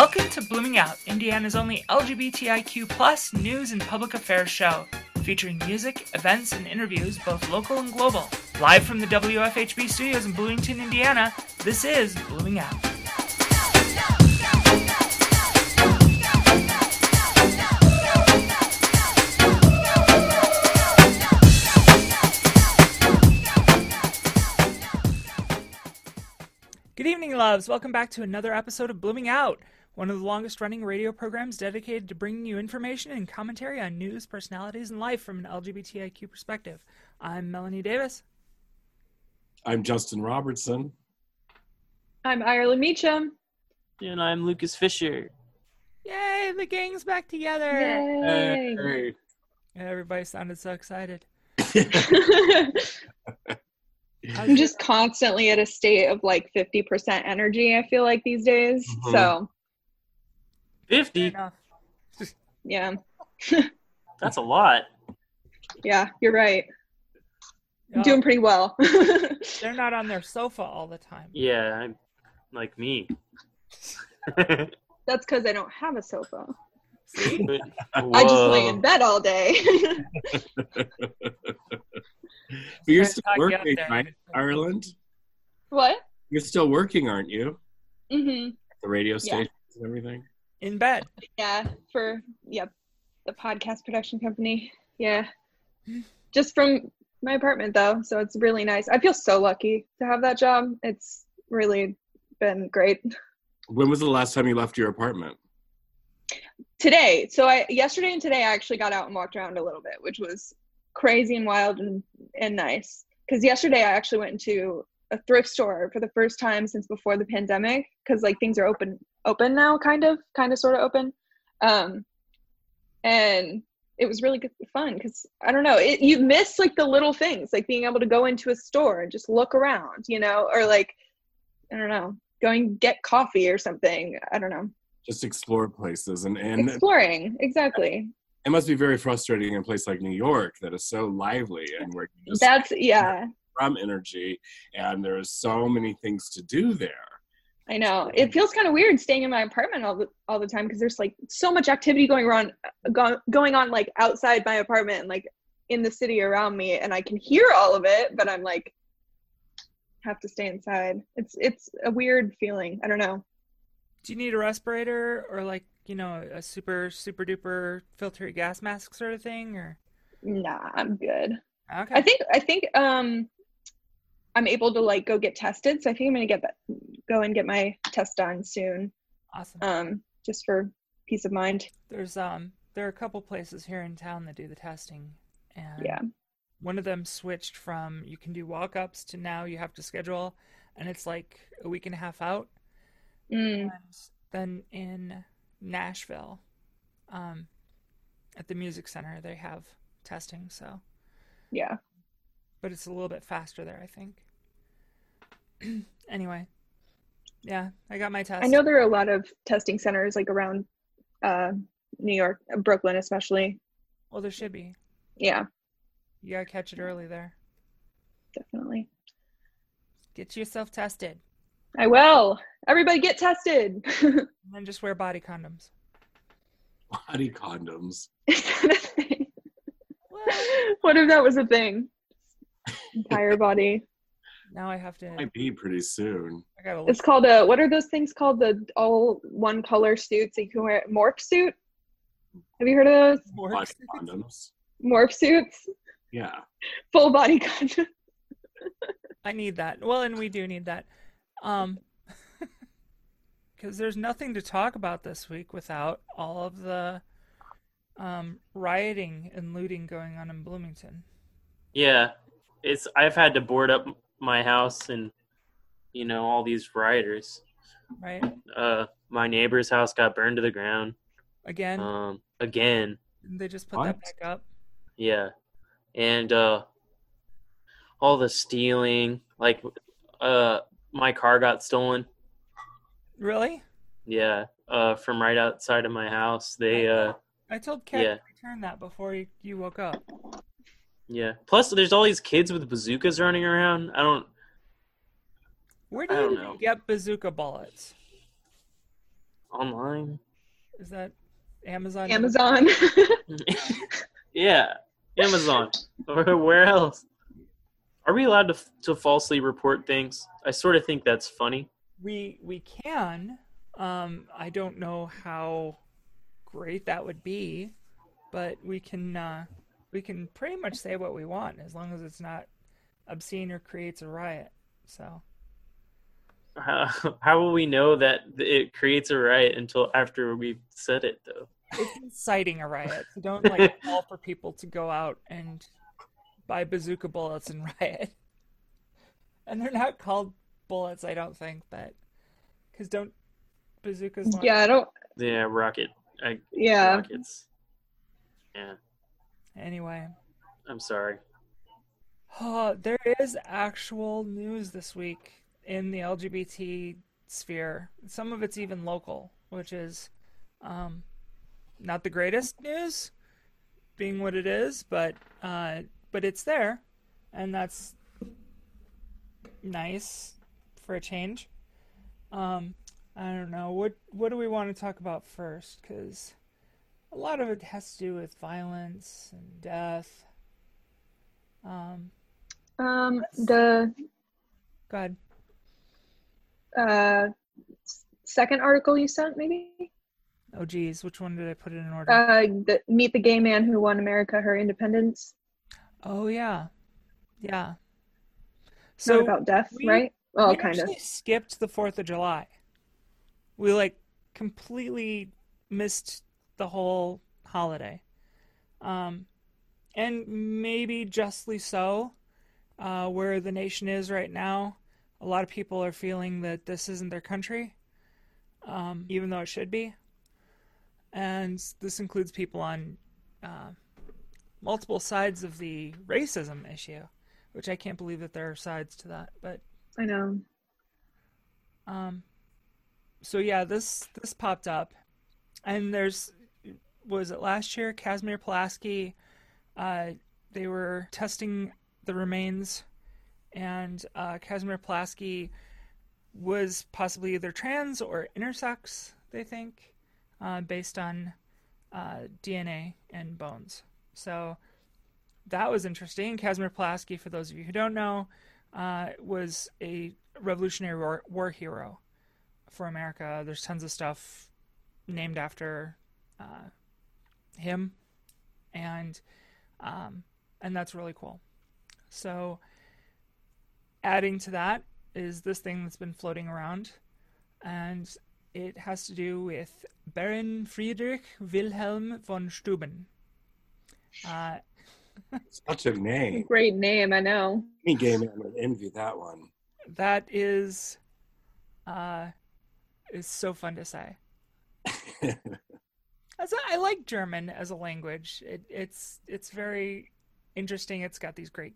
Welcome to Blooming Out, Indiana's only LGBTIQ plus news and public affairs show, featuring music, events, and interviews both local and global. Live from the WFHB studios in Bloomington, Indiana, this is Blooming Out. Good evening, loves. Welcome back to another episode of Blooming Out, one of the longest running radio programs dedicated to bringing you information and commentary on news, personalities, and life from an LGBTIQ perspective. I'm Melanie Davis. I'm Justin Robertson. I'm Ireland Meacham. And I'm Lucas Fisher. Yay, the gang's back together. Yay. Hey. Everybody sounded so excited. I'm just constantly at a state of like 50% energy, I feel like these days. Mhm. So, Fair 50? yeah. That's a lot. Yeah, you're right. I'm doing pretty well. they're not on their sofa all the time. Yeah, I'm like me. That's because I don't have a sofa. I just lay in bed all day. But you're still talk you up working, there. right, Ireland? what? You're still working, aren't you? Mm-hmm. The radio Yeah. station and everything. In bed. Yeah, for, yep, the podcast production company. Yeah. Just from my apartment, though. So it's really nice. I feel so lucky to have that job. It's really been great. When was the last time you left your apartment? today so i yesterday and today i actually got out and walked around a little bit which was crazy and wild and, and nice because yesterday i actually went into a thrift store for the first time since before the pandemic because like things are open open now kind of kind of sort of open. Um and it was really good fun because i don't know it, you miss like the little things like being able to go into a store and just look around you know or like i don't know going get coffee or something i don't know. Just explore places, and and exploring exactly. It must be very frustrating in a place like New York that is so lively and where you just that's yeah. from energy, and there are so many things to do there. I know. It feels kind of weird staying in my apartment all the all the time because there's like so much activity going on go, going on like outside my apartment and like in the city around me and i can hear all of it but i'm like have to stay inside. It's it's a weird feeling. I don't know. Do you need a respirator or like, you know, a super, super duper filtery gas mask sort of thing? Or? Nah i'm good. Okay. i think i think um i'm able to like go get tested so i think i'm gonna get that go and get my test done soon awesome. um just for peace of mind There's um there are a couple places here in town that do the testing and yeah one of them switched from you can do walk ups to now you have to schedule and it's like a week and a half out. mm. And then in Nashville, um at the music center they have testing, so yeah but it's a little bit faster there, I think. anyway. Yeah, I got my test. I know there are a lot of testing centers like around uh, New York, Brooklyn especially. Well, there should be. Yeah, You gotta catch it early there. definitely. Get yourself tested, I will. Everybody get tested. and then just wear body condoms. Body condoms. Is that a thing? Well, What if that was a thing? Entire body. Now I have to. Might be pretty soon. I gotta look. It's called a. What are those things called? The all one color suits that you can wear. Morph suit. Have you heard of those? more. Body condoms. Morph suits. Yeah. Full body condom. I need that. Well, and we do need that. Um, because there's nothing to talk about this week without all of the um rioting and looting going on in Bloomington. Yeah, it's I've had to board up my house and you know all these rioters. Right? Uh, my neighbor's house got burned to the ground. Again, Um, again, didn't they just put that back up. yeah, and uh, all the stealing. Like, uh, my car got stolen. Really? Yeah, uh, from right outside of my house. They uh, I told Kat Yeah. to return that before you, you woke up. Yeah. Plus, there's all these kids with bazookas running around. I don't. Where do you know. get bazooka bullets? online. Is that Amazon? Amazon. yeah, Amazon. or where else? Are we allowed to to falsely report things? I sort of think that's funny. We we can. Um, I don't know how great that would be, but we can uh, we can pretty much say what we want as long as it's not obscene or creates a riot. So How, how will we know that it creates a riot until after we've said it, though? it's inciting a riot. So don't like call for people to go out and buy bazooka bullets and riot. And they're not called bullets, I don't think, but because don't bazookas? yeah, I don't. Yeah, rocket. I, Yeah. Rockets. Yeah, Anyway, I'm sorry. oh, there is actual news this week in the LGBT sphere. Some of it's even local, which is um, not the greatest news, being what it is, but uh, but it's there, and that's nice for a change. Um, I don't know what what do we want to talk about first, because a lot of it has to do with violence and death. Um, Um, the God. uh, second article you sent, maybe. Oh, geez, which one did I put it in order? Uh, the meet the gay man who won America her independence. oh, yeah, yeah. So not about death, we- right? Well, we kind of. skipped the Fourth of July. We like completely missed the whole holiday, um, and maybe justly so. Uh, where the nation is right now, a lot of people are feeling that this isn't their country, um, even though it should be. And this includes people on uh, multiple sides of the racism issue, which I can't believe that there are sides to that, but I know. um, so yeah, this this popped up, and there's was it last year? Casimir Pulaski, uh, they were testing the remains, and uh, Casimir Pulaski was possibly either trans or intersex. They think, uh, based on uh, DNA and bones. So that was interesting. Casimir Pulaski, for those of you who don't know, uh, was a Revolutionary War, War hero for America. There's tons of stuff named after uh, him, and um, and that's really cool. So, adding to that is this thing that's been floating around, and it has to do with Baron Friedrich Wilhelm von Steuben. Uh, Such a name. Great name, I know. Any gay man would envy that one. that is, uh, is so fun to say. As I, I like German as a language. It, it's it's very interesting. It's got these great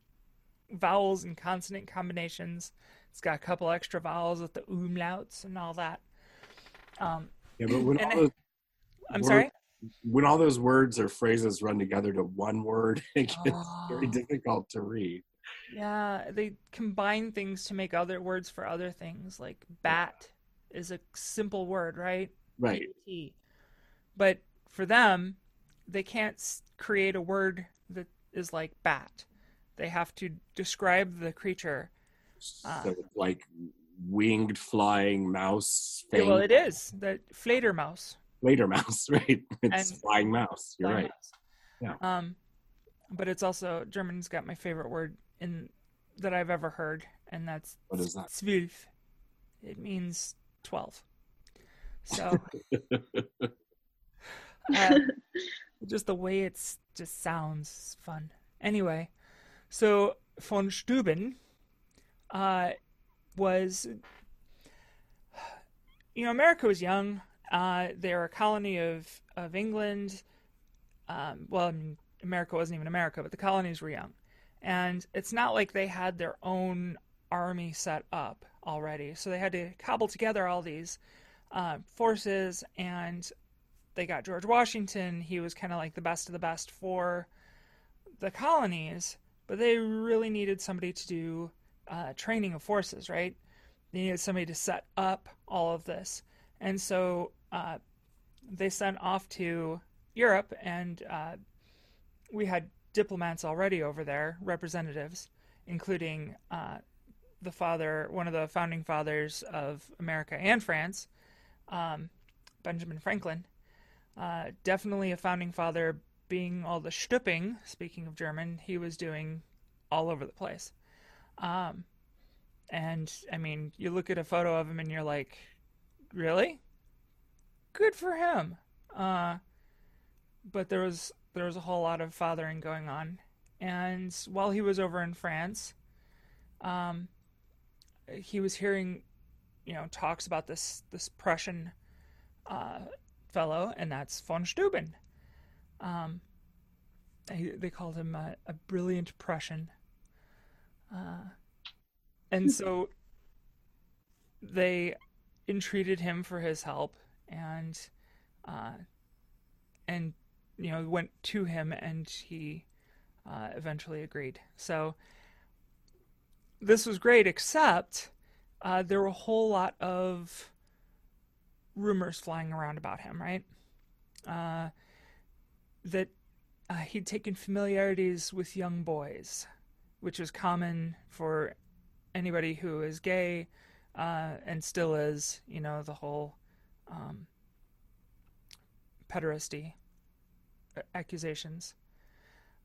vowels and consonant combinations. It's got a couple extra vowels with the umlauts and all that. Um, yeah, but when all I- those I'm Word- sorry. when all those words or phrases run together to one word, it gets very Oh. difficult to read. Yeah, they combine things to make other words for other things. Like bat is a simple word, right? Right. But for them, they can't create a word that is like bat. They have to describe the creature. Ah. So like winged flying mouse thing. well, it is the Fledermaus. Later mouse, right? It's And- flying mouse. You're flying right. mouse. Um, but it's also German's got my favorite word in that I've ever heard, and that's What is that? zwölf. It means twelve. So uh, just the way it's just sounds fun. Anyway, so von Steuben uh, was, you know, America was young. Uh, they were a colony of of England. Um, well, I mean, America wasn't even America, but the colonies were young, and it's not like they had their own army set up already. So they had to cobble together all these uh, forces, and they got George Washington. He was kind of like the best of the best for the colonies, but they really needed somebody to do uh, training of forces, right? They needed somebody to set up all of this. and so uh, they sent off to Europe, and uh, we had diplomats already over there, representatives, including uh, the father, one of the founding fathers of America and France, um, Benjamin Franklin. Uh, definitely a founding father, being all the Stüpping, speaking of German, he was doing all over the place. Um, and I mean, you look at a photo of him and you're like, really? Good for him. Uh, but there was there was a whole lot of fathering going on, and while he was over in France, um, he was hearing, you know, talks about this this Prussian uh, fellow, and that's von Steuben. Um, he, they called him a, a brilliant Prussian. Uh, and so they entreated him for his help and uh, and you know went to him and he uh, eventually agreed so this was great except uh, there were a whole lot of rumors flying around about him right uh, that uh, he'd taken familiarities with young boys which was common for anybody who is gay uh, and still is, you know, the whole um, pederasty accusations.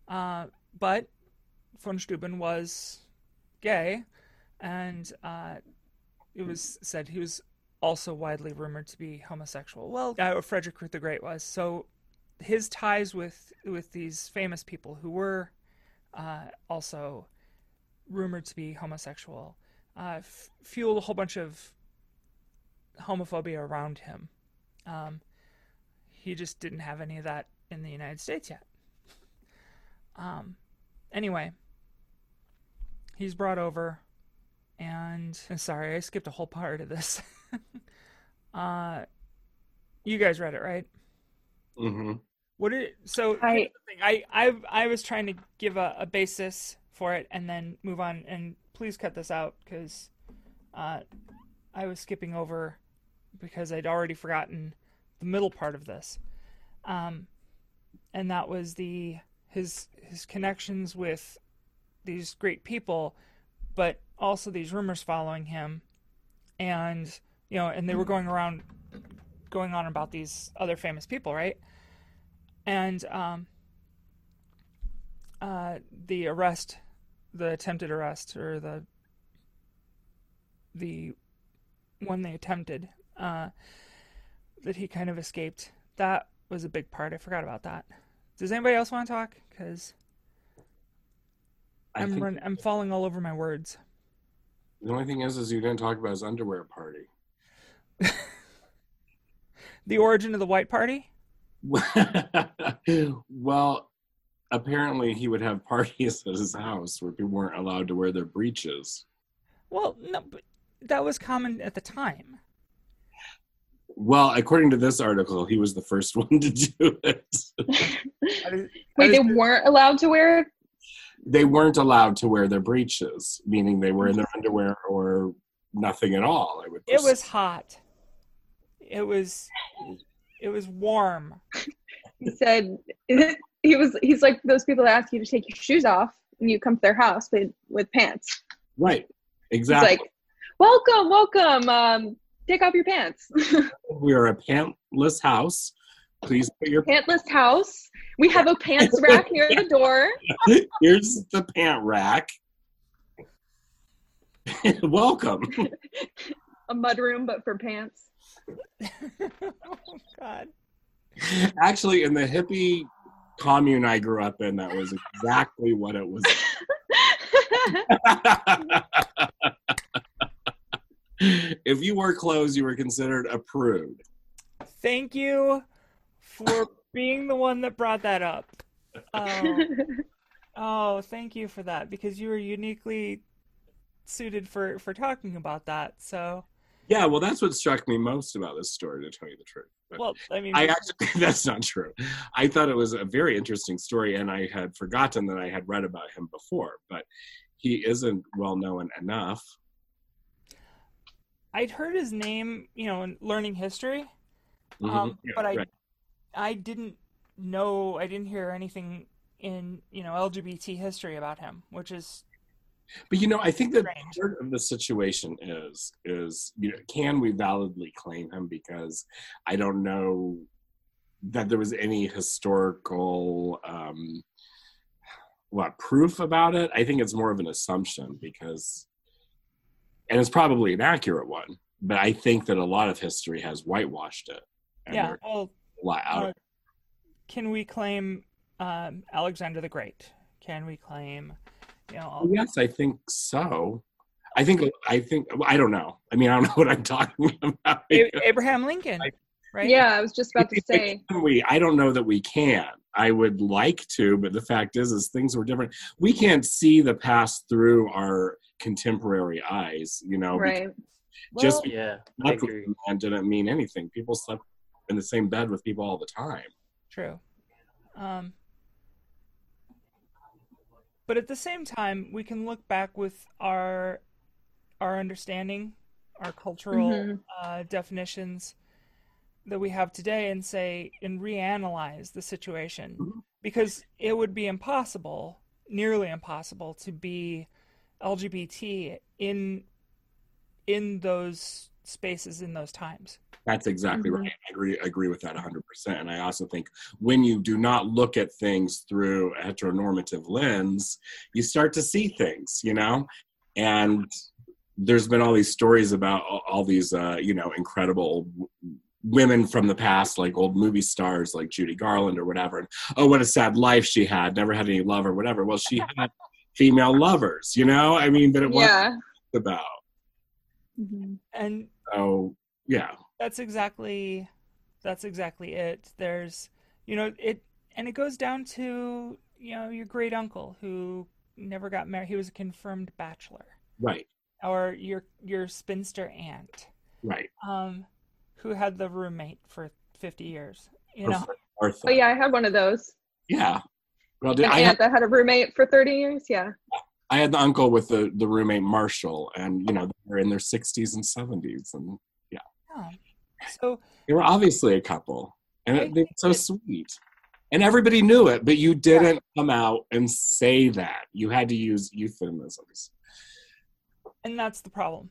Uh, but von Steuben was gay, and uh, it was said he was also widely rumored to be homosexual. Well, uh, Frederick the Great was. So his ties with with these famous people who were uh, also rumored to be homosexual uh, f- fueled a whole bunch of homophobia around him. Um, he just didn't have any of that in the United States yet. Um, anyway, he's brought over, and sorry, I skipped a whole part of this. uh, you guys read it, right? Mm-hmm. What did so? I I I I was trying to give a, a basis for it and then move on. And please cut this out because uh, I was skipping over because I'd already forgotten the middle part of this. Um, and that was the his his connections with these great people, but also these rumors following him, and you know, and they were going around, going on about these other famous people, right? And um, uh, the arrest the attempted arrest or the the one they attempted uh, that he kind of escaped. That was a big part. I forgot about that. Does anybody else want to talk? Because I'm think run, I'm falling all over my words. the only thing is, is you didn't talk about his underwear party. The origin of the White Party. well, apparently he would have parties at his house where people weren't allowed to wear their breeches. Well, no, but that was common at the time. Well, according to this article, he was the first one to do it. wait, they weren't allowed to wear. It? They weren't allowed to wear their breeches, meaning they were in their underwear or nothing at all. I would. It was hot. It was. It was warm. He said he was. He's like those people that ask you to take your shoes off and you come to their house with with pants. right. He's Exactly. like, "Welcome, welcome. Um, take off your pants." we are a pantless house. Please put your. Pantless house. We have a pants rack near the door. Here's the pant rack. Welcome. A mudroom, but for pants. Oh God. Actually, in the hippie commune I grew up in, that was exactly what it was. if you wore clothes, you were considered a prude. Thank you for being the one that brought that up. Oh, oh, thank you for that because you were uniquely suited for for talking about that. So, Yeah, well, that's what struck me most about this story, to tell you the truth. But well, I mean, I actually, that's not true. I thought it was a very interesting story, and I had forgotten that I had read about him before, but he isn't well known enough. I'd heard his name, you know, in learning history, Mhm. um, Yeah, but I right. I didn't know I didn't hear anything in you know LGBT history about him, which is But you know, I think that Strange. part of the situation is is you know, can we validly claim him because I don't know that there was any historical um what proof about it. I think it's more of an assumption because and it's probably an accurate one, but I think that a lot of history has whitewashed it. Yeah. Well, a lot out uh, can we claim um, Alexander the Great? Can we claim you know Yes, I think so. I think I think I don't know. I mean, I don't know what I'm talking about. Abraham Lincoln, I- right? Yeah, I was just about to say. Can we I don't know that we can. I would like to, but the fact is, is things were different. We can't see the past through our contemporary eyes. You know, Right. just Well, Yeah, I because agree. man didn't mean anything. People slept in the same bed with people all the time. True. Um, but at the same time, we can look back with our our understanding, our cultural Mhm. uh, definitions that we have today, and say and reanalyze the situation Mhm. because it would be impossible, nearly impossible, to be LGBT in in those spaces in those times. That's exactly Mhm. right. I agree agree with that 100%. And I also think when you do not look at things through a heteronormative lens, you start to see things, you know? And there's been all these stories about all, all these uh, you know, incredible women from the past like old movie stars like Judy Garland or whatever. And oh, what a sad life she had, never had any love or whatever. Well, she had female lovers, you know? I mean, but it wasn't Yeah. about. Mhm. And So, yeah. That's exactly that's exactly it there's you know it and it goes down to you know your great uncle who never got married he was a confirmed bachelor Right. or your your spinster aunt Right. um who had the roommate for 50 years you Or know Martha. Oh yeah, I had one of those. Yeah. Well, An I aunt had, that had a roommate for 30 years. Yeah. I had the uncle with the, the roommate Marshall, and you know they're in their sixties and seventies, and yeah. So they were obviously a couple, and I it, they were so it- sweet. And everybody knew it, but you didn't come out and say that. You had to use euphemisms. and that's the problem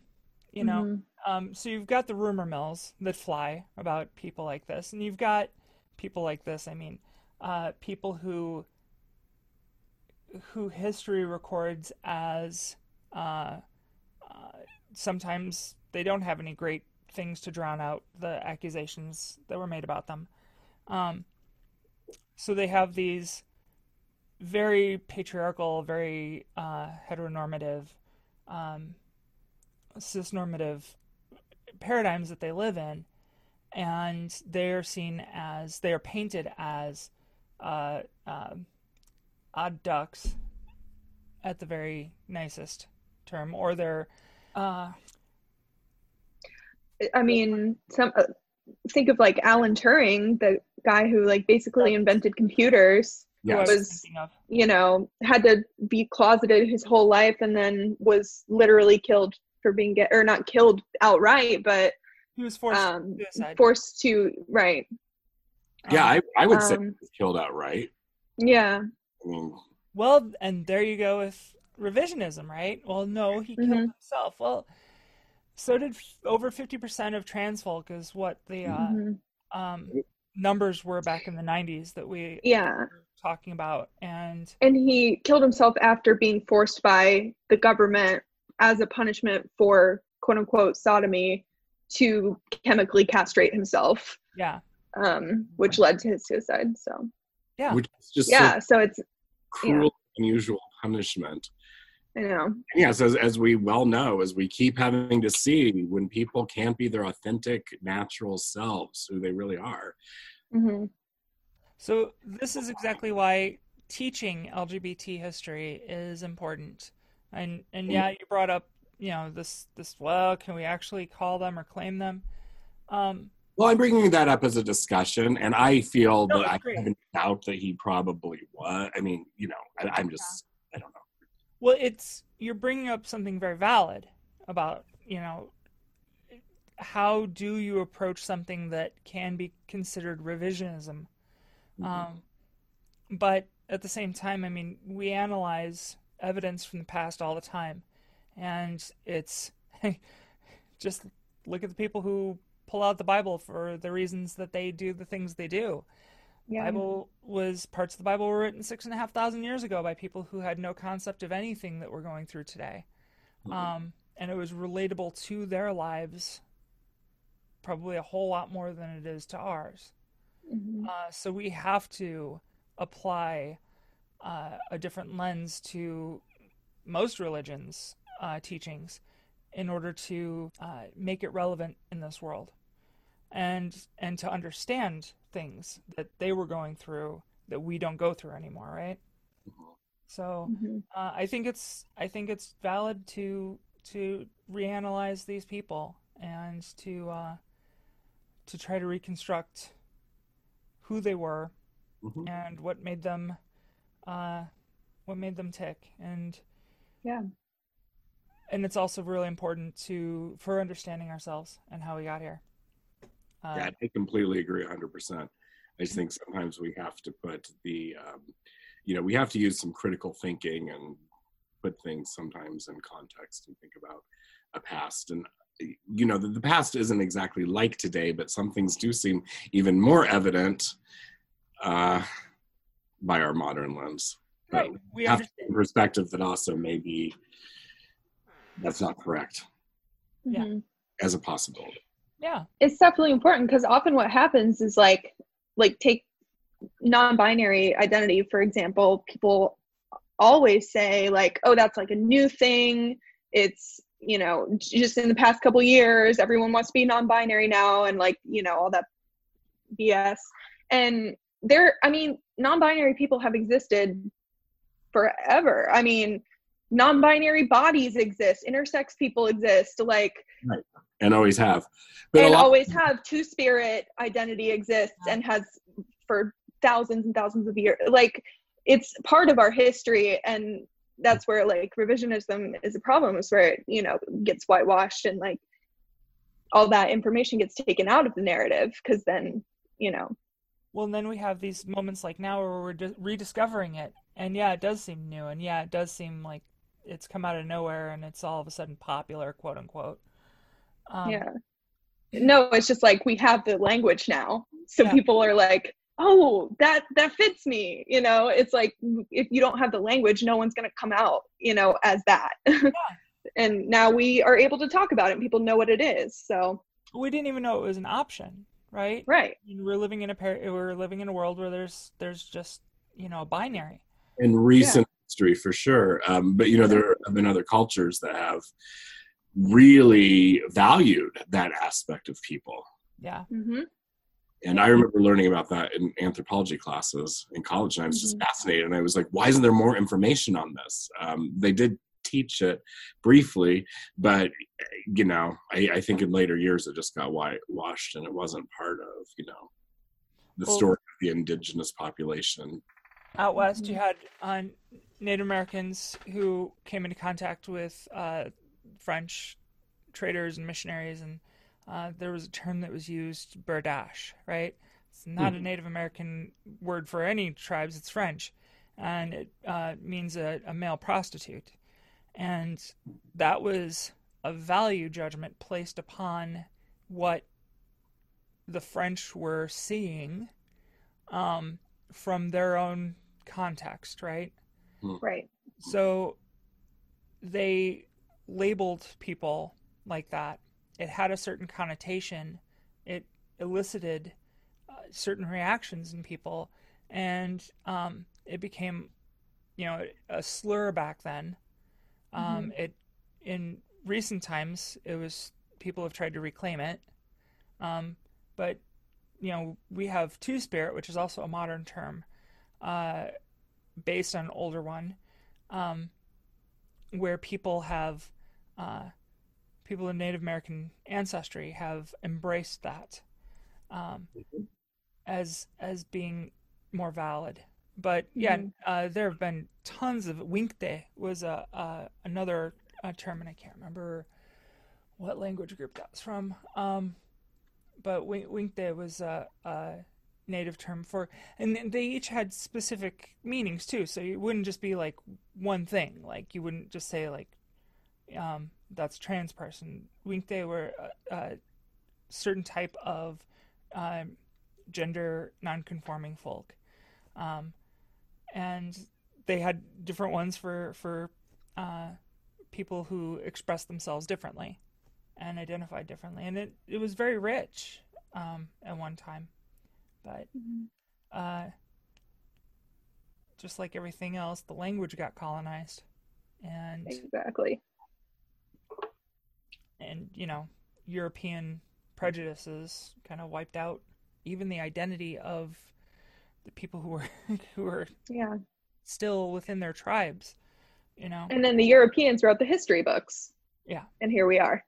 you know Mhm. Um, so you've got the rumor mills that fly about people like this, and you've got people like this. I mean, uh, people who who history records as uh, uh, sometimes they don't have any great things to drown out the accusations that were made about them. Um, so they have these very patriarchal, very uh, heteronormative, um, cisnormative paradigms that they live in, and they are seen as they are painted as uh, uh, odd ducks, at the very nicest term, or they're uh, I mean, some uh, think of like Alan Turing, the guy who like basically invented computers. Yes. was Was- thinking of. You know, had to be closeted his whole life, and then was literally killed for being gay, or not killed outright, but He was forced um, to suicide. forced to right. Yeah, Um, I, I would say Um, he was killed outright. Yeah. I Well, and there you go with revisionism, right? Well, no, he killed Mhm. himself. Well, so did f- over 50% of trans folk, is what the uh, Mhm. um, numbers were back in the 90s that we Yeah. were talking about. And And he killed himself after being forced by the government as a punishment for quote unquote sodomy to chemically castrate himself, yeah, um, which led to his suicide. So, yeah. which is just yeah, so so it's, cruel, unusual punishment. You know, yes, as, as we well know, as we keep having to see when people can't be their authentic, natural selves, who they really are. Mm-hmm. So this is exactly why teaching LGBT history is important. And and yeah, you brought up, you know, this this well, can we actually call them or claim them? Um, Well, I'm bringing that up as a discussion, and I feel No, that I have no doubt that he probably was. I mean, you know, I, I'm just, I don't know. Well, it's you're bringing up something very valid about, you know, how do you approach something that can be considered revisionism? Mhm. Um, but at the same time, I mean, we analyze evidence from the past all the time, and it's just look at the people who pull out the Bible for the reasons that they do the things they do. Yeah. Bible was parts of the Bible were written six and a half thousand years ago by people who had no concept of anything that we're going through today, Mhm. um, and it was relatable to their lives, probably a whole lot more than it is to ours. Mhm. Uh, so we have to apply uh, a different lens to most religions' uh, teachings in order to uh, make it relevant in this world, and and to understand things that they were going through that we don't go through anymore, right? So Mhm. uh, I think it's I think it's valid to to reanalyze these people and to uh, to try to reconstruct who they were Mhm. and what made them uh, what made them tick and Yeah. and it's also really important to for understanding ourselves and how we got here. Uh, Yeah, I completely agree 100%. I just think sometimes we have to put the, um, you know, we have to use some critical thinking and put things sometimes in context and think about a past. And, you know, the, the past isn't exactly like today, but some things do seem even more evident uh, by our modern lens. right. But We have understand. a perspective that also maybe that's not correct Yeah. Mhm. as a possibility. Yeah. it's definitely important because often what happens is like like take non-binary identity for example people always say like oh that's like a new thing. It's you know just in the past couple years everyone wants to be non-binary now and like you know all that bs and there i mean non-binary people have existed forever. I mean non-binary bodies exist. Intersex people exist. Like And always have. But and lot- always have two spirit identity exists and has for thousands and thousands of years like it's part of our history and that's where like revisionism is a problem is where it you know gets whitewashed and like all that information gets taken out of the narrative because then you know Well, and then we have these moments like now where we're di- rediscovering it, and yeah, it does seem new, and yeah, it does seem like it's come out of nowhere, and it's all of a sudden popular, quote unquote. Um, yeah. No it's just like we have the language now. So Yeah. people are like oh that that fits me you know? It's like if you don't have the language no one's going to come out you know as that. And now we are able to talk about it and people know what it is so. We didn't even know it was an option, right? right. I mean, we're living in a par- we're living in a world where there's there's just you know a binary. in recent history for sure. Um, but you know there have been other cultures that have really valued that aspect of people. Yeah, hmm and i remember learning about that in anthropology classes in college and i was just Mhm. fascinated and i was like why isn't there more information on this? Um, they did teach it briefly but you know I, I think in later years it just got whitewashed and it wasn't part of you know the Well- story of the indigenous population. Out west you had uh, Native Americans who came into contact with uh, French traders and missionaries, and uh, there was a term that was used, berdache, right? It's not a Mhm. Native American word for any tribes; it's French, and it uh, means a, a male prostitute, and that was a value judgment placed upon what the French were seeing um, from their own context, right? right So they labeled people like that. It had a certain connotation. It elicited uh, certain reactions in people, and um, it became, you know, a slur back then. Um, It in recent times, it was people have tried to reclaim it, um, but you know, we have two spirit, which is also a modern term, uh, based on an older one, um, where people have, uh, people of Native American ancestry have embraced that um, as as being more valid. But yeah, Mhm. uh, there have been tons of Winkte was a uh, another uh, term, and I can't remember what language group that was from. Um, but Winkte was a, a, native term for, and they each had specific meanings too. So it wouldn't just be like one thing. Like you wouldn't just say like, um, that's trans person. Winkte were a, a certain type of um, gender nonconforming folk, um, and they had different ones for for uh, people who expressed themselves differently and identified differently, and it it was very rich um, at one time, but Mm-hmm. uh, just like everything else, the language got colonized, and Exactly. And you know European prejudices kind of wiped out even the identity of the people who were who were Yeah. still within their tribes. You know, And then the Europeans wrote the history books. Yeah. And here we are.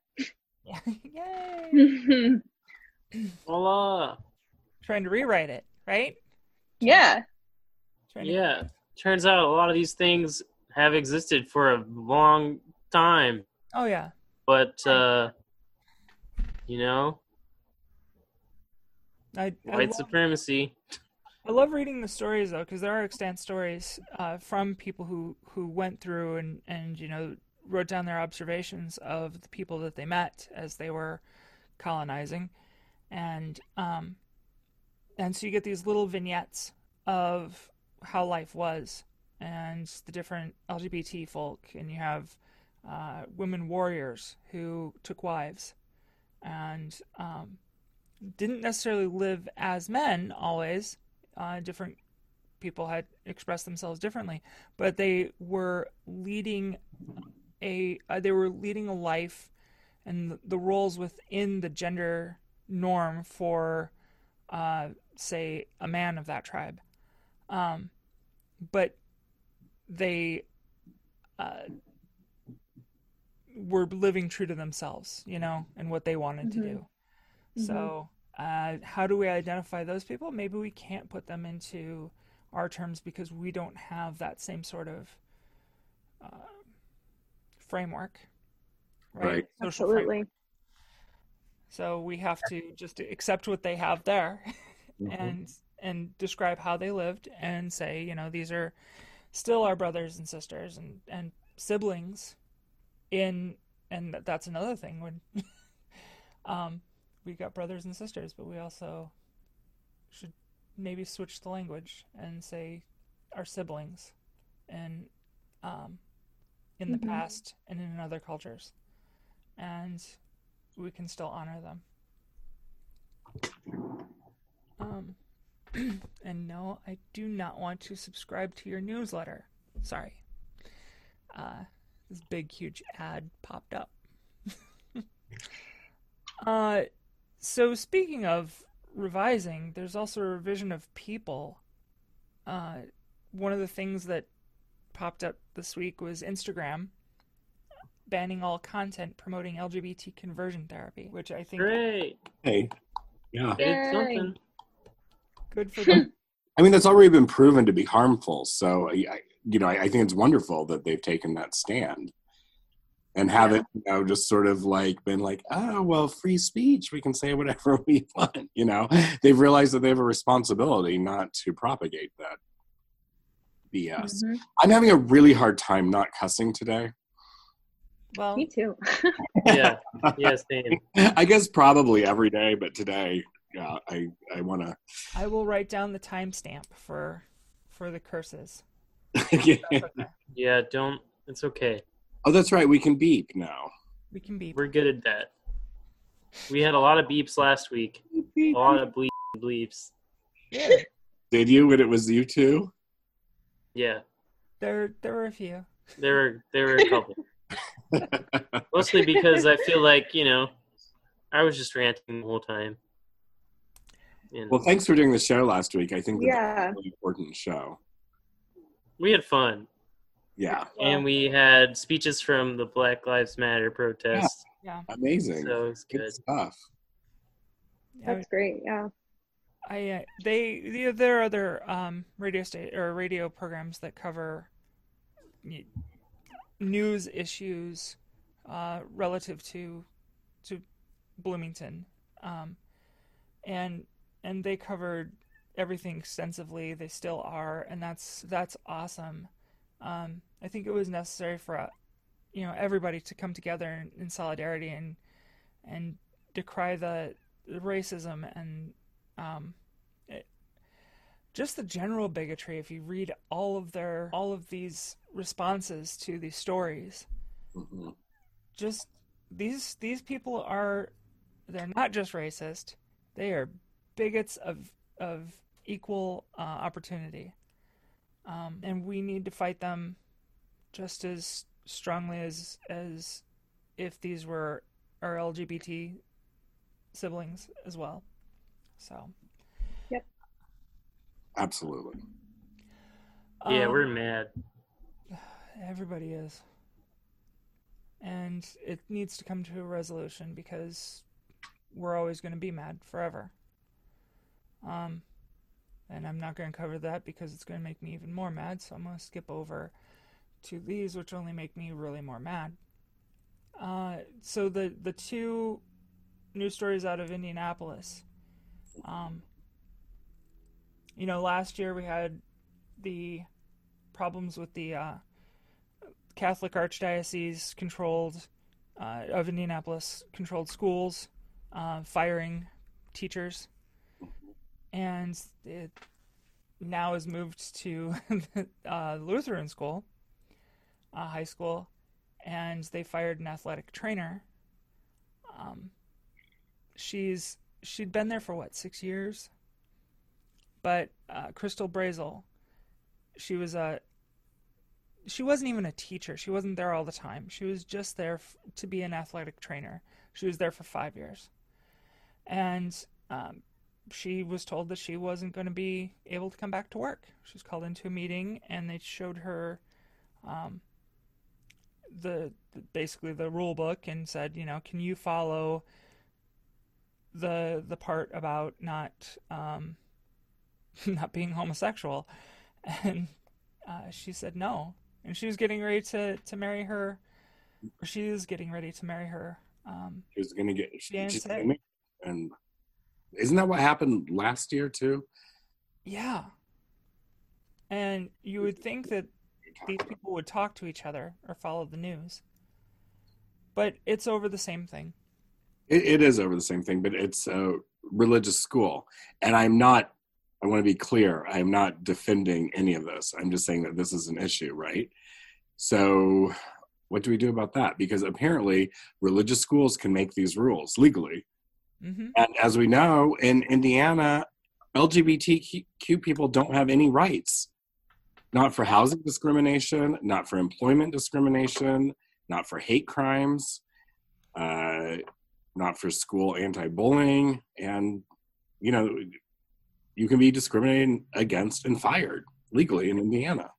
yeah. yay! Voila. Trying to rewrite it, right? yeah. Trying to- Yeah. Turns out a lot of these things have existed for a long time, Oh yeah. But uh, you know, I I white love, supremacy. I love reading the stories though because there are extant stories uh, from people who who went through and and you know wrote down their observations of the people that they met as they were colonizing, and um, and so you get these little vignettes of how life was and the different LGBT folk, and you have uh, women warriors who took wives and um, didn't necessarily live as men always. Uh, different people had expressed themselves differently, but they were leading a uh, they were leading a life and the, roles within the gender norm for uh, say a man of that tribe um, but they uh, were living true to themselves you know and what they wanted to Mhm. do Mhm. so uh, how do we identify those people maybe we can't put them into our terms because we don't have that same sort of uh, framework Right. Social framework. Absolutely. so we have to just accept what they have there Mhm. and and describe how they lived and say you know these are still our brothers and sisters and and siblings in and that's another thing when um we got brothers and sisters but we also should maybe switch the language and say our siblings and um in the Mhm. past and in other cultures and we can still honor them um, and no, I do not want to subscribe to your newsletter. Sorry. Uh, this big, huge ad popped up. uh, so speaking of revising, there's also a revision of people. Uh, one of the things that popped up this week was Instagram banning all content promoting LGBT conversion therapy, which I think Great. Hey, yeah. They did Yay. something. good for them. I mean, that's already been proven to be harmful. So, I, I- you know, I, I think it's wonderful that they've taken that stand and have it, you know, just sort of like been like, oh, well, free speech, we can say whatever we want. You know, they've realized that they have a responsibility not to propagate that BS. Mhm. I'm having a really hard time not cussing today. Well, Me too. Yeah. Yeah, same. I guess probably every day, but today, yeah, I, I want to. I will write down the timestamp for for the curses. Yeah. Okay. Yeah, don't. It's okay. Oh, that's right. We can beep now. We can beep. We're good at that. We had a lot of beeps last week. A lot of bleep bleeps. Yeah, Did you when it was you two? Yeah, there there were a few. there were there were a couple. Mostly because I feel like you know, I was just ranting the whole time. And well, thanks for doing the show last week. I think that Yeah. that was a really important show. We had fun, Yeah, and we had speeches from the Black Lives Matter protest. Yeah, amazing. So it was Good good. stuff. yeah That's great. Yeah. I uh, they the, there are other um radio state or radio programs that cover news issues uh relative to to Bloomington, um, and and they covered everything extensively. They still are, and that's that's awesome. Um, I think it was necessary for uh, you know everybody to come together in, in solidarity and and decry the, the racism and um, it, just the general bigotry. If you read all of their all of these responses to these stories, Mhm. just these these people are they're not just racist; they are bigots of of equal uh, opportunity, um, and we need to fight them just as strongly as as if these were our LGBT siblings as well. So yep, Absolutely. Yeah, um, we're mad. Everybody is. And it needs to come to a resolution because we're always going to be mad forever. Um, and I'm not going to cover that because it's going to make me even more mad, so I'm going to skip over to these, which only make me really more mad. Uh, so the the two news stories out of Indianapolis. Um, you know, last year we had the problems with the uh, Catholic Archdiocese controlled uh, of Indianapolis controlled schools, uh, firing teachers, and it now is moved to uh, Lutheran school, uh, high school, and they fired an athletic trainer. Um, she's she'd been there for what six years, but uh, Crystal Brazel, she was a she wasn't even a teacher. She wasn't there all the time. She was just there f- to be an athletic trainer. She was there for five years, and um, she was told that she wasn't going to be able to come back to work. She was called into a meeting, and they showed her um, the, the basically the rule book and said, you know, can you follow the the part about not um, not being homosexual? And uh, she said no, and she was getting ready to to marry her. Or she is getting ready to marry her. Um, She was gonna get she, gonna- and isn't that what happened last year too? yeah, and you would think that these people would talk to each other or follow the news, but it's over the same thing. It, it is over the same thing, but it's a religious school, and I'm not. I want to be clear. I'm not defending any of this. I'm just saying that this is an issue, right? So, what do we do about that? Because apparently, religious schools can make these rules legally, hmm and as we know, in Indiana, LGBTQ people don't have any rights. Not for housing discrimination, not for employment discrimination, not for hate crimes. Uh, not for school anti-bullying and you know you can be discriminated against and fired legally in indiana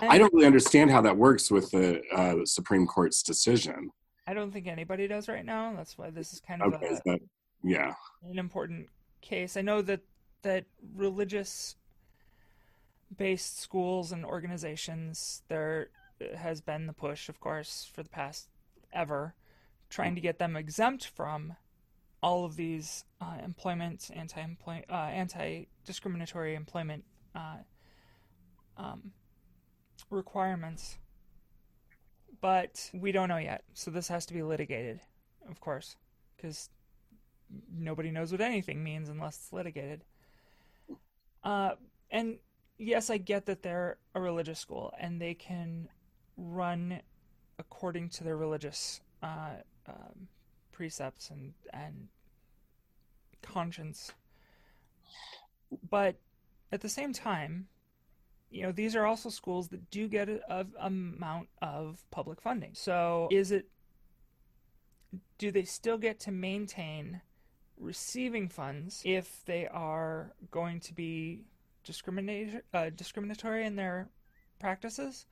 i don't really understand how that works with the uh, supreme court's decision I don't think anybody does right now. That's why this is kind of okay a, that yeah an important case. I know that that religious based schools and organizations there has been the push, of course, for the past ever, trying to get them exempt from all of these uh, employment anti uh, anti discriminatory employment uh, um, requirements. But we don't know yet, so this has to be litigated, of course, because nobody knows what anything means unless it's litigated. Uh, and yes, I get that they're a religious school and they can run according to their religious uh, um, precepts and and conscience. But at the same time, you know, these are also schools that do get a, a amount of public funding. So is it do they still get to maintain receiving funds if they are going to be discriminatory, uh, discriminatory in their practices,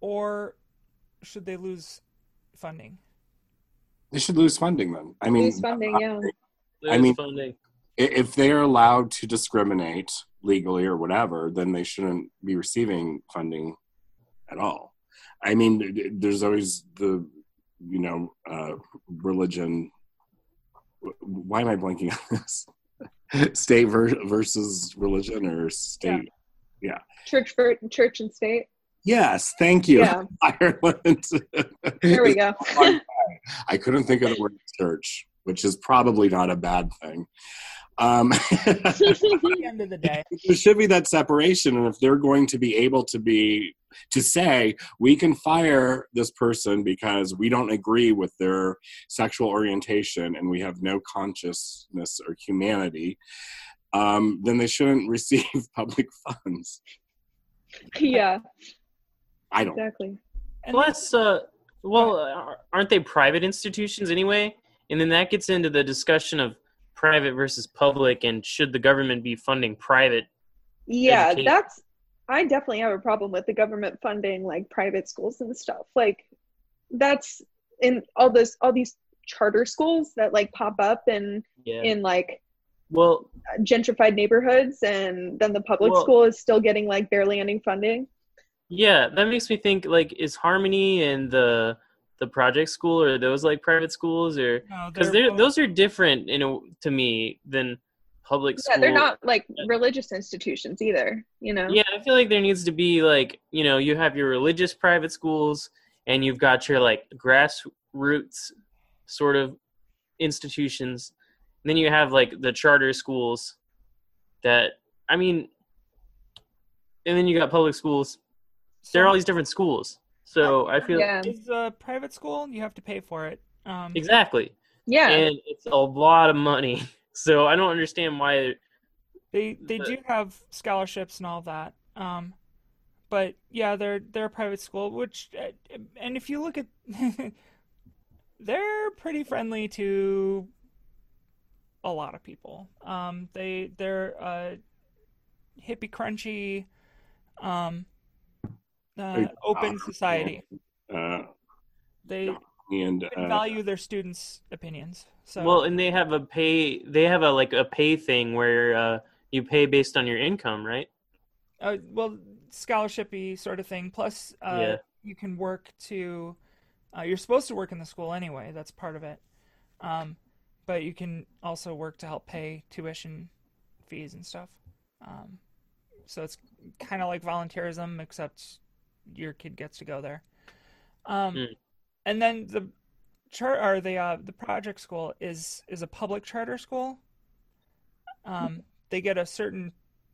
or should they lose funding? they should lose funding then i mean Lose funding, yeah. I mean- funding. if they're allowed to discriminate legally or whatever, then they shouldn't be receiving funding at all. I mean, there's always the you know, uh, religion. Why am I blanking on this? state ver- versus religion or state? Yeah. Church for church and state. Yes, thank you, Yeah. Ireland. There we go. I couldn't think of the word church, which is probably not a bad thing. Um, At the end of the day, there should be that separation, and if they're going to be able to be to say we can fire this person because we don't agree with their sexual orientation and we have no consciousness or humanity, um, then they shouldn't receive public funds. yeah, I don't. exactly. and Plus, uh, well, uh, aren't they private institutions anyway? And then that gets into the discussion of private versus public, and should the government be funding private? Yeah, educate. that's. I definitely have a problem with the government funding like private schools and stuff. Like, that's in all this all these charter schools that like pop up in Yeah. in like Well, gentrified neighborhoods, and then the public Well- school is still getting like barely any funding. yeah, that makes me think like is Harmony and the the project school or those like private schools or no, because they're they're both- those are different you know to me than public school. Yeah, they're not like religious institutions either. You know. Yeah, I feel like there needs to be like you know you have your religious private schools and you've got your like grassroots sort of institutions. And then you have like the charter schools that I mean, and then you got public schools. There are all these different schools, so I feel Yeah. is a private school. You have to pay for it. Um, exactly, Yeah. and it's a lot of money. So I don't understand why. They they But- do have scholarships and all that. Um, but yeah, they're they're a private school, which uh, and if you look at, they're pretty friendly to a lot of people. Um, they they're uh, hippie crunchy, um, uh, open society. Uh, They and uh, value their students' opinions. So Well, and they have a pay. They have a like a pay thing where uh, you pay based on your income, right? Uh, well, scholarshipy sort of thing. Plus, uh, Yeah. you can work to. Uh, you're supposed to work in the school anyway. That's part of it. Um, but you can also work to help pay tuition fees and stuff. Um, so it's kind of like volunteerism, except your kid gets to go there. Um, Mm. And then the chart or the uh, the project school is is a public charter school. Um, they get a certain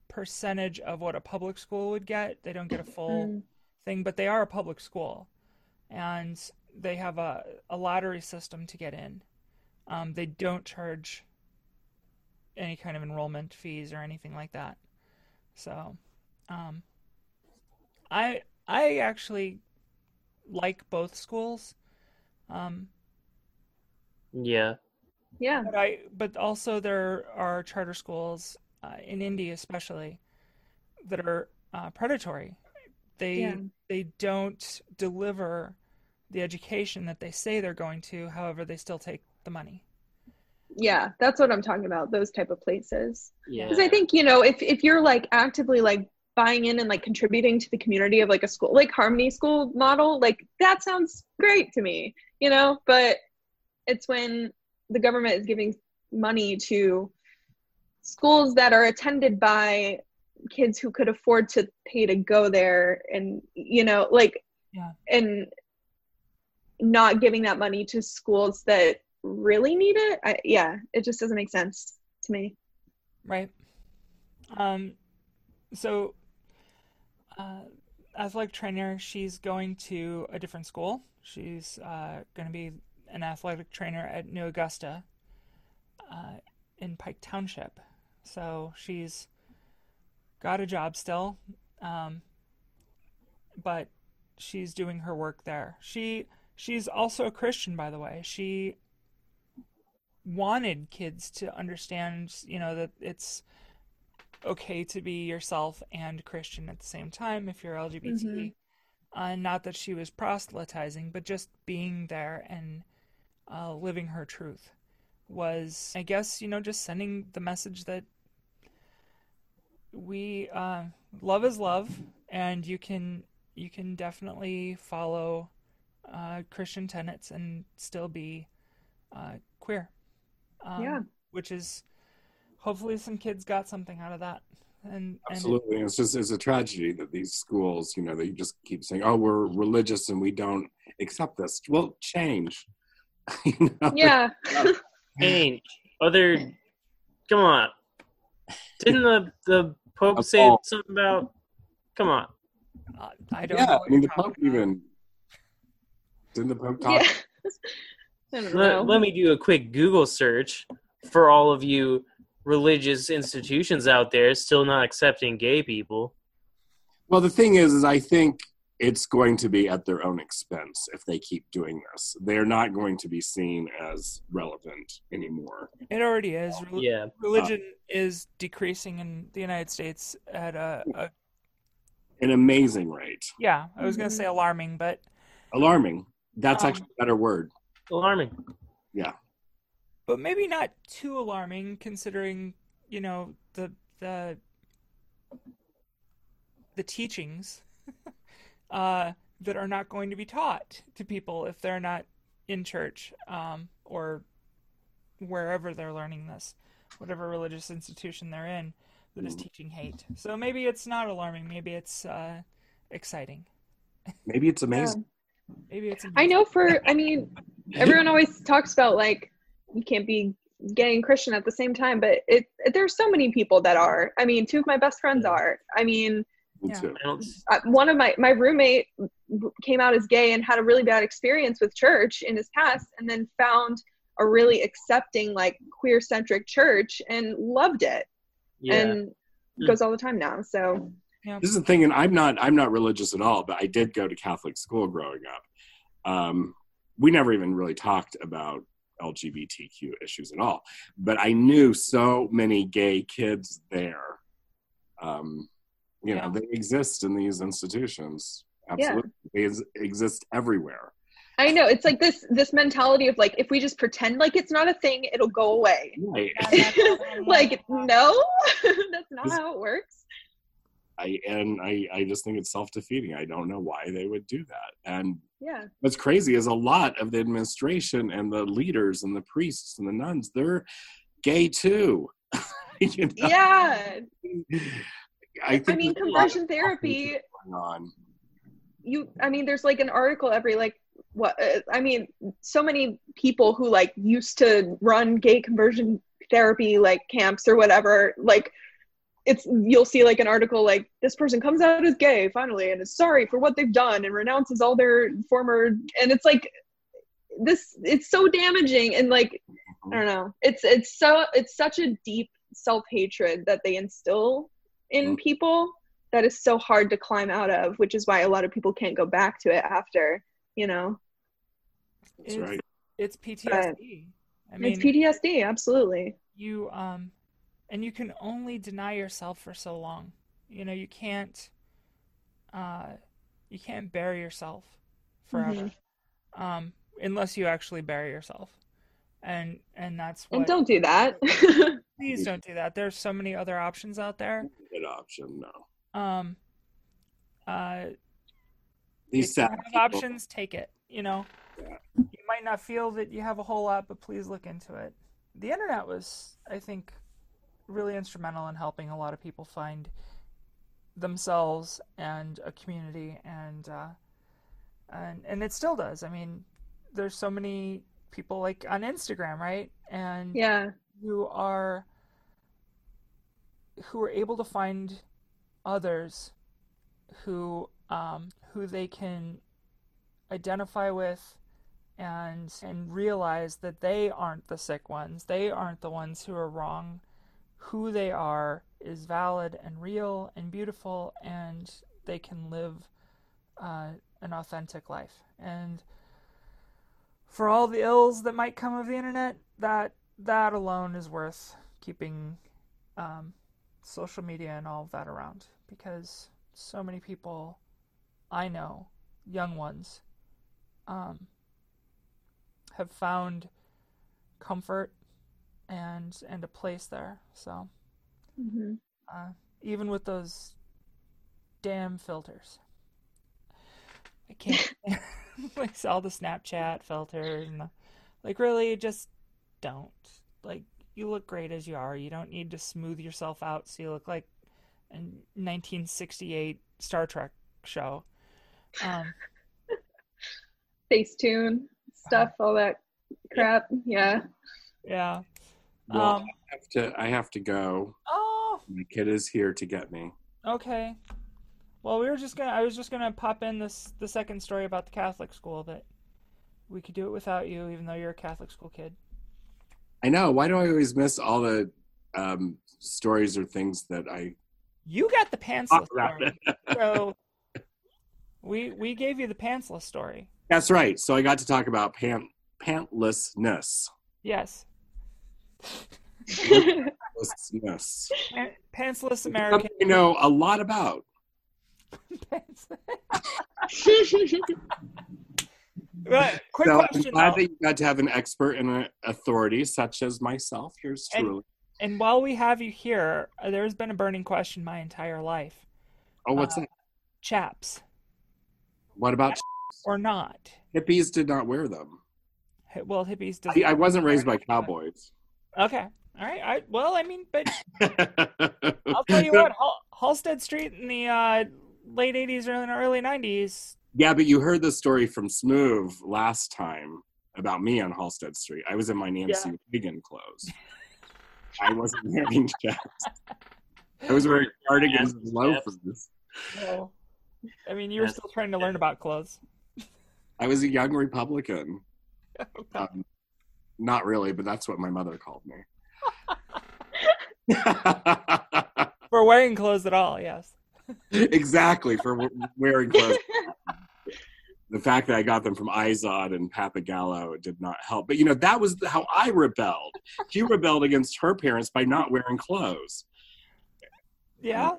percentage of what a public school would get. They don't get a full Mm. thing, but they are a public school, and they have a, a lottery system to get in. Um, they don't charge any kind of enrollment fees or anything like that. So, um, I I actually like both schools. Um, Yeah. Yeah. but I but also there are charter schools uh, in India especially that are uh, predatory. They Yeah. they don't deliver the education that they say they're going to. However, they still take the money. Yeah. That's what I'm talking about. Those type of places. Yeah. Because I think you know if if you're like actively like buying in and like contributing to the community of like a school like Harmony School model, like that sounds great to me. You know, but it's when the government is giving money to schools that are attended by kids who could afford to pay to go there and you know like Yeah. and not giving that money to schools that really need it I, yeah it just doesn't make sense to me Right. Um, so, uh, athletic trainer, she's going to a different school. She's uh, going to be an athletic trainer at New Augusta uh, in Pike Township. So she's got a job still, um, but she's doing her work there. She she's also a Christian, by the way. She wanted kids to understand, you know, that it's okay to be yourself and Christian at the same time if you're LGBT. Mhm. Uh, not that she was proselytizing, but just being there and uh, living her truth was, I guess, you know, just sending the message that we uh, love is love, and you can you can definitely follow uh, Christian tenets and still be uh, queer. Um, Yeah. Which is hopefully some kids got something out of that. And, and Absolutely. It's just it's a tragedy that these schools, you know, they just keep saying, "Oh, we're religious and we don't accept this." Well, change. You know? Yeah. Change. Other. Come on. Didn't the the Pope say ball. something about? Come on. uh, I don't Yeah, know. I mean, the Pope about. even didn't the Pope talk? Yeah. I don't know. Let, let me do a quick Google search for all of you religious institutions out there still not accepting gay people. Well, the thing is, is I think it's going to be at their own expense if they keep doing this. They're not going to be seen as relevant anymore. It already is. Rel- Yeah. Religion is decreasing in the United States at a, a An amazing rate. yeah. I was gonna Mhm. say alarming, but Alarming. That's Um, actually a better word. Alarming. But maybe not too alarming considering you know the the the teachings uh, that are not going to be taught to people if they're not in church um, or wherever they're learning this, whatever religious institution they're in that is teaching hate. So maybe it's not alarming. Maybe it's uh, exciting. Maybe it's amazing. Maybe it's. I know for, I mean, everyone always talks about like, you can't be gay and Christian at the same time, but it, it there's so many people that are. I mean, two of my best friends are. I mean, Yeah. I uh, one of my my roommate came out as gay and had a really bad experience with church in his past and then found a really accepting like queer centric church and loved it Yeah. and goes all the time now so This is the thing, and I'm not I'm not religious at all, but I did go to Catholic school growing up. Um, we never even really talked about LGBTQ issues at all, but I knew so many gay kids there. Um, you know, they exist in these institutions. Absolutely, they ex- exist everywhere. i know it's like this this mentality of like if we just pretend like it's not a thing it'll go away Right. like no that's not how it works I and I I just think it's self defeating. I don't know why they would do that. And yeah what's crazy is a lot of the administration and the leaders and the priests and the nuns they're gay too you know? yeah i think i mean there's a lot of conversion therapy on you i mean there's like an article every like what uh, i mean so many people who like used to run gay conversion therapy like camps or whatever like it's you'll see like an article like this person comes out as gay finally and is sorry for what they've done and renounces all their former and it's like this it's so damaging and like i don't know it's it's so it's such a deep self-hatred that they instill in Mm. people that is so hard to climb out of which is why a lot of people can't go back to it after you know that's it's, right it's PTSD. I mean, it's ptsd absolutely you um and you can only deny yourself for so long. You know you can't uh you can't bury yourself forever um unless you actually bury yourself. And and that's what and don't do that. Please don't do that. There's so many other options out there. Good option no. Um uh these if sad have options take it you know? Yeah. you might not feel that you have a whole lot but please look into it. The internet was i think really instrumental in helping a lot of people find themselves and a community and uh and and it still does. I mean there's so many people like on instagram right? And yeah. who are who are able to find others who um, who they can identify with and and realize that they aren't the sick ones. They aren't the ones who are wrong who they are is valid and real and beautiful and they can live uh, an authentic life. And for all the ills that might come of the internet that that alone is worth keeping um, social media and all of that around. Because so many people I know, young ones, um, have found comfort and and a place there. So hmm uh, even with those damn filters, I can't like all the Snapchat filter and the, like really just don't. Like you look great as you are. You don't need to smooth yourself out so you look like a 1968 Star Trek show. Um, Facetune stuff, all that crap. Yeah. yeah. Well, Um, I have to. I have to go. Oh, My kid is here to get me. okay. Well, we were just gonna. I was just gonna pop in this the second story about the Catholic school that we could do it without you, even though you're a Catholic school kid. I know. Why do I always miss all the um, stories or things that I You got the pantsless story, so we we gave you the pantsless story. That's right. So I got to talk about pant pantlessness. Yes, Pantlessness. Pan- pantsless American. I know a lot about. Right. Quick so I'm question glad though. that you got to have an expert and an authority such as myself. And- truly. And while we have you here, uh, there's been a burning question my entire life. oh, what's uh, that? Chaps What about chaps? or not? hippies? Did not wear them. Well, hippies. I, I wasn't raised by cowboys. Okay. All right. I well, I mean, but I'll tell you what, Hal- Halsted Street in the uh, late '80s or in the early '90s. Yeah, but you heard the story from Smooth last time about me on Halsted Street. I was in my Nancy Reagan clothes. I wasn't wearing chaps. I was wearing cardigans and loafers. So, I mean, you were still trying to learn about clothes. I was a young Republican. Um, not really, but that's what my mother called me. For wearing clothes at all, yes. exactly for wearing clothes. the fact that I got them from Izod and Pappagallo did not help. But you know, that was how I rebelled. She rebelled against her parents by not wearing clothes. Yeah.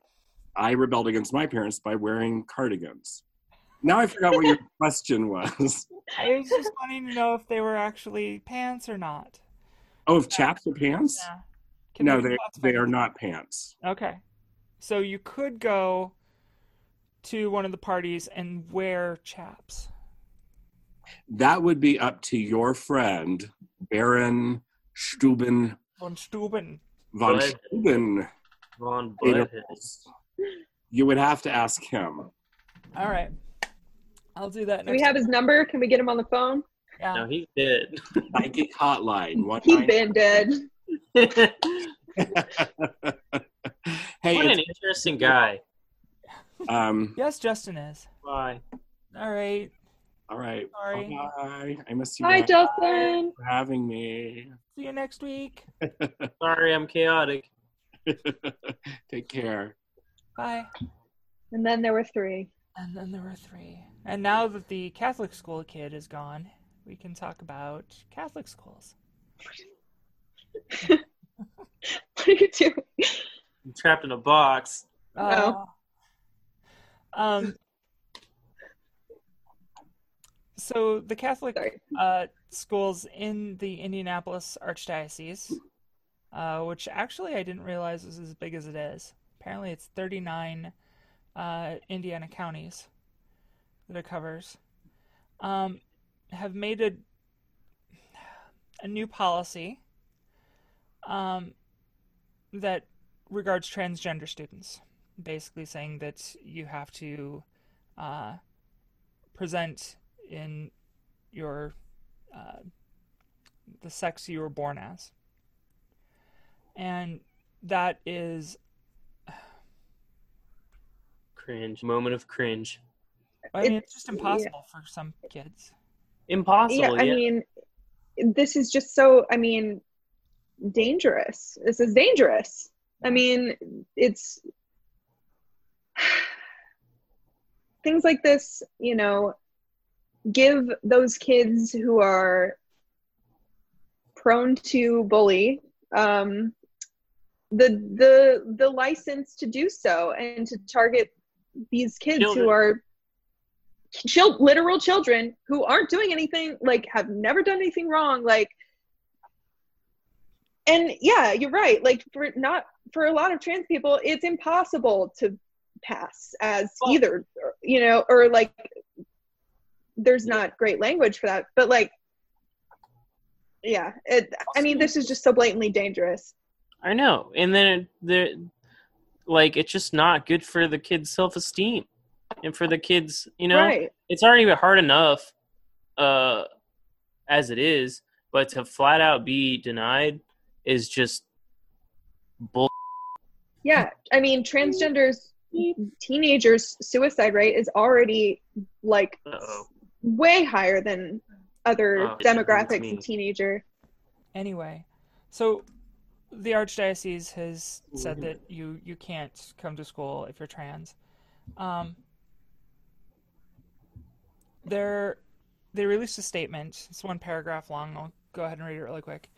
I rebelled against my parents by wearing cardigans. Now I forgot what your question was. I was just wanting to know if they were actually pants or not. Oh, if chaps are pants? Yeah. Can No, they they are not pants. Okay. So you could go to one of the parties and wear chaps. That would be up to your friend Baron Stuben Von Stuben. von Bud. Stuben. Von Butthead. You would have to ask him. All right. I'll do that Do next we have his number? Can we get him on the phone? Yeah. No, he did. Psychic hotline. One He nine- been dead. what an interesting guy. um, Yes, Justin is. Bye. All right. all right. Sorry. Bye. I miss you. Hi, guys Justin. for having me. See you next week. Sorry, I'm chaotic. Take care. Bye. And then there were three. And then there were three. And now that the Catholic school kid is gone, we can talk about Catholic schools. What are you doing? I'm trapped in a box. Oh. Uh, um. So the Catholic uh, schools in the Indianapolis Archdiocese, uh, which actually I didn't realize was as big as it is. Apparently, it's 39 uh, Indiana counties that it covers. Um, have made a a new policy um, that regards transgender students, basically saying that you have to uh, present in your uh, the sex you were born as, and that is Cringe. Moment of cringe. I mean It- it's just impossible for some kids. Impossible. yeah, Yeah. I mean, this is just so, I mean, dangerous. This is dangerous. I mean, it's things like this, you know, give those kids who are prone to bully um, the the the license to do so and to target these kids Children. who are chil- literal children who aren't doing anything like have never done anything wrong like and yeah you're right like for not for a lot of trans people it's impossible to pass as Well- either you know or like there's not great language for that. But like, yeah, it. I mean, this is just so blatantly dangerous. I know, and then the like it's just not good for the kids' self esteem, and for the kids, you know, Right. it's already hard enough, uh, as it is, but to flat out be denied is just bull. Yeah. I mean, transgenders, teenagers' suicide rate is already like Uh-oh. way higher than other Oh, demographics mean. of teenager. Anyway, so the archdiocese has said that you you can't come to school if you're trans. Um, they're they released a statement. It's one paragraph long. I'll go ahead and read it really quick.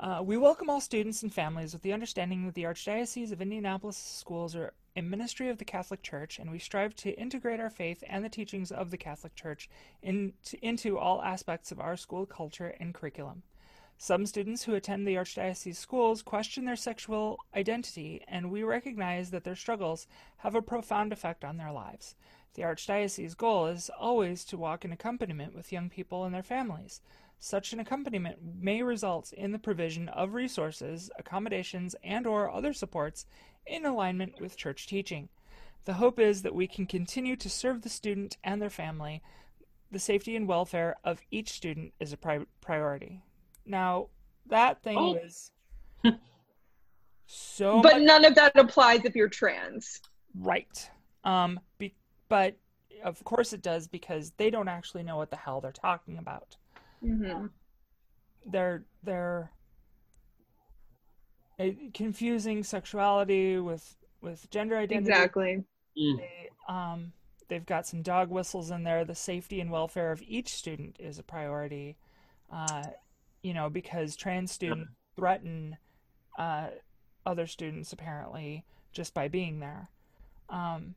Uh, we welcome all students and families with the understanding that the Archdiocese of Indianapolis schools are a ministry of the Catholic Church, and we strive to integrate our faith and the teachings of the Catholic Church into, into all aspects of our school culture and curriculum. Some students who attend the Archdiocese schools question their sexual identity, and we recognize that their struggles have a profound effect on their lives. The Archdiocese goal is always to walk in accompaniment with young people and their families. Such an accompaniment may result in the provision of resources, accommodations, and or other supports in alignment with church teaching. The hope is that we can continue to serve the student and their family. The safety and welfare of each student is a pri- priority. Now, that thing Oh. was so but much none of that applies if you're trans. right. Um, be- but of course it does because they don't actually know what the hell they're talking about. Mm-hmm. they're they're uh, confusing sexuality with with gender identity. Exactly. Mm. They, um, they've got some dog whistles in there. The safety and welfare of each student is a priority. Uh, you know, because trans students threaten uh, other students apparently just by being there. Um,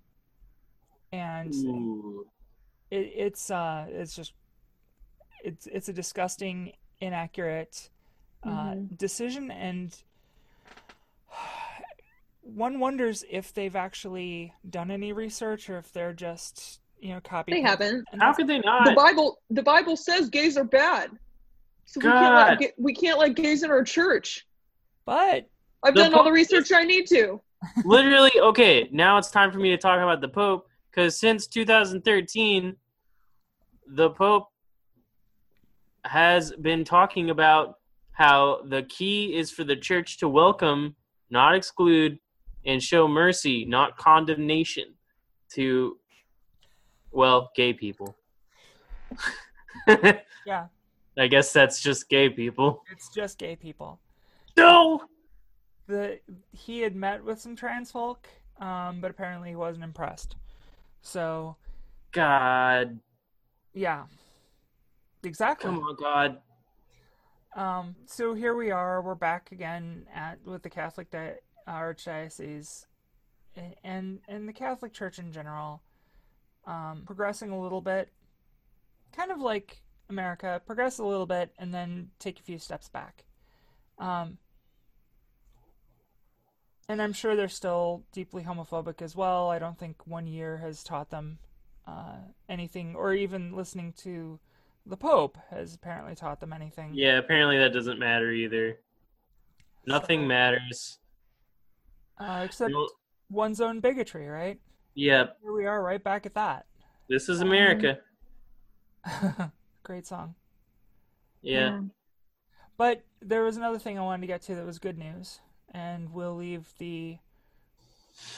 and Ooh. it, it's uh it's just it's it's a disgusting inaccurate uh Mhm. decision and one wonders if they've actually done any research or if they're just you know copy They haven't. How could they not? The? Bible the Bible says gays are bad. So we can't God. let we can't let gays in our church. but I've The done all the Pope- research I need to. Literally, okay, now it's time for me to talk about the Pope because since 2013, the Pope has been talking about how the key is for the church to welcome, not exclude, and show mercy, not condemnation to, well, gay people. yeah I guess that's just gay people. it's just gay people No! the he had met with some trans folk um but apparently he wasn't impressed so God. yeah exactly Come on, God. Um, so here we are. We're back again at with the Catholic Di- Archdiocese, a- and and the Catholic Church in general, um, progressing a little bit, kind of like America, progress a little bit and then take a few steps back. Um, and I'm sure they're still deeply homophobic as well. I don't think one year has taught them uh, anything, or even listening to the Pope has apparently taught them anything. Yeah, apparently that doesn't matter either. Nothing So- matters. Uh, except No- one's own bigotry, right? Yep, Here we are, right back at that. this is America. Great song. Yeah. But there was another thing I wanted to get to that was good news, and we'll leave the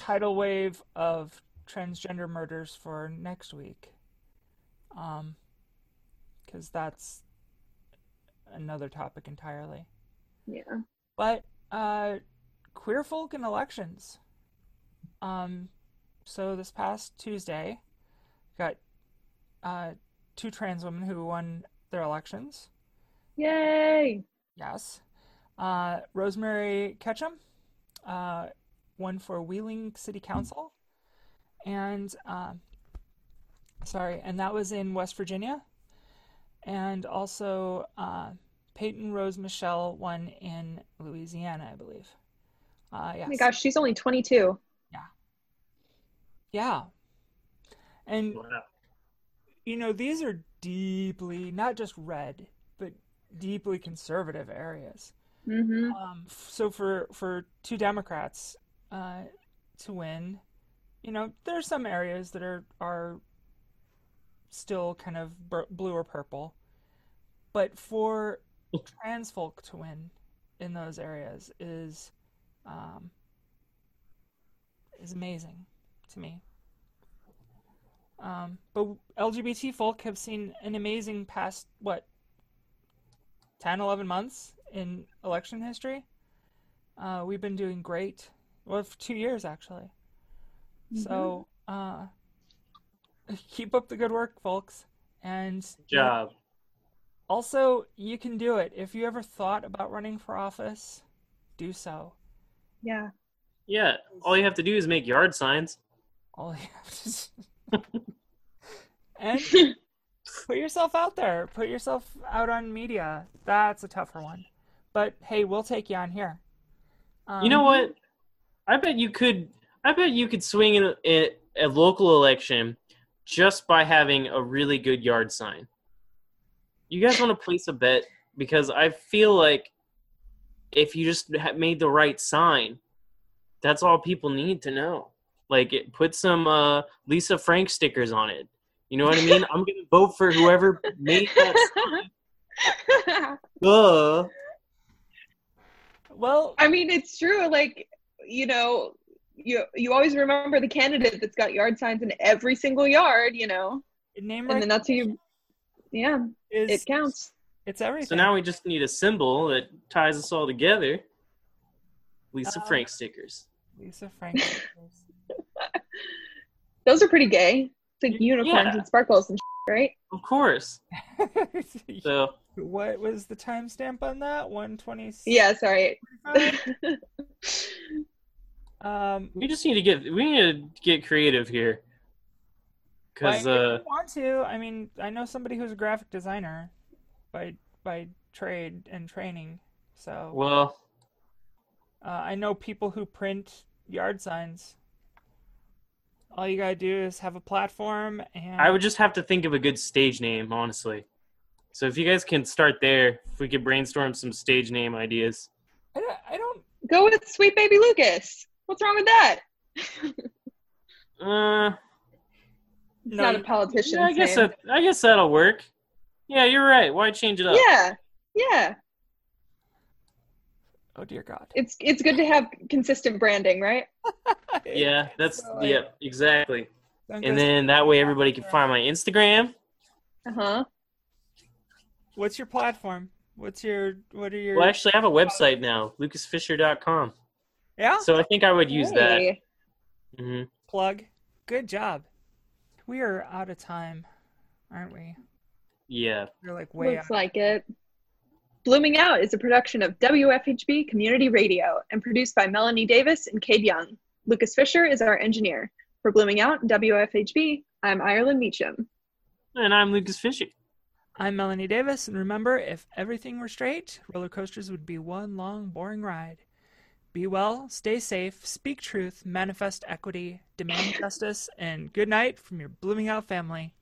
tidal wave of transgender murders for next week. Um, because that's another topic entirely. Yeah. But uh, queer folk in elections. Um, so this past Tuesday, got uh, two trans women who won their elections. Yay. Yes. Uh, Rosemary Ketchum uh, won for Wheeling City Council. And, um sorry, and that was in West Virginia. And also, uh, Peyton Rose Michelle won in Louisiana, I believe. Uh, yes. Oh my gosh, she's only 22. Yeah. Yeah. And Wow. You know, these are deeply not just red, but deeply conservative areas. hmm Um, so for for two Democrats uh, to win, you know, there's some areas that are are still kind of blue or purple, but for trans folk to win in those areas is um, is amazing to me. Um, but LGBT folk have seen an amazing past what 10, 11 months in election history. Uh, we've been doing great. Well, for two years actually. So uh, keep up the good work, folks. And Job. also, you can do it. If you ever thought about running for office, do so. Yeah. Yeah. All you have to do is make yard signs. All you have to and put yourself out there. Put yourself out on media. That's a tougher one. But hey, we'll take you on here. Um, You know what? I bet you could. I bet you could swing in a, a local election just by having a really good yard sign. You guys want to place a bet because I feel like if you just made the right sign, that's all people need to know. Like, it, put some uh, Lisa Frank stickers on it. You know what I mean? I'm gonna vote for whoever made that sign. Duh. Well, I mean, it's true. Like, you know, you you always remember the candidate that's got yard signs in every single yard. You know, name and then that's who you. Yeah, is it counts. it's everything. So now we just need a symbol that ties us all together. Lisa Uh, Frank stickers. Lisa Frank. Those are pretty gay. It's like unicorns Yeah. and sparkles and shit, right? Of course. So what was the timestamp on that? 120. Yeah. Sorry. Um, we just need to get we need to get creative here. Cause uh want to, I mean, I know somebody who's a graphic designer by by trade and training. So well uh, I know people who print yard signs. All you gotta do is have a platform and I would just have to think of a good stage name, honestly. So if you guys can start there, if we could brainstorm some stage name ideas. I don't, I don't Go with Sweet Baby Lucas. What's wrong with that? Uh It's No, not a politician. yeah, I guess name. that I guess that'll work. Yeah, you're right. Why change it up? Yeah. Yeah. Oh dear God. It's it's good to have consistent branding, right? Yeah, that's So, yeah, exactly. And then that way everybody can find my Instagram. Uh huh. what's your platform? What's your what are your Well, actually, I have a website now, lucasfisher.com. yeah So I think I would use that. Hey. hmm plug? Good job. We are out of time, aren't we? Yeah. We're like way Looks out. like it. Blooming Out is a production of WFHB Community Radio and produced by Melanie Davis and Cade Young. Lucas Fisher is our engineer. For Blooming Out and WFHB, I'm Ireland Meacham. And I'm Lucas Fisher. I'm Melanie Davis, and remember, if everything were straight, roller coasters would be one long, boring ride. Be well, stay safe, speak truth, manifest equity, demand justice, and good night from your Blooming Out family.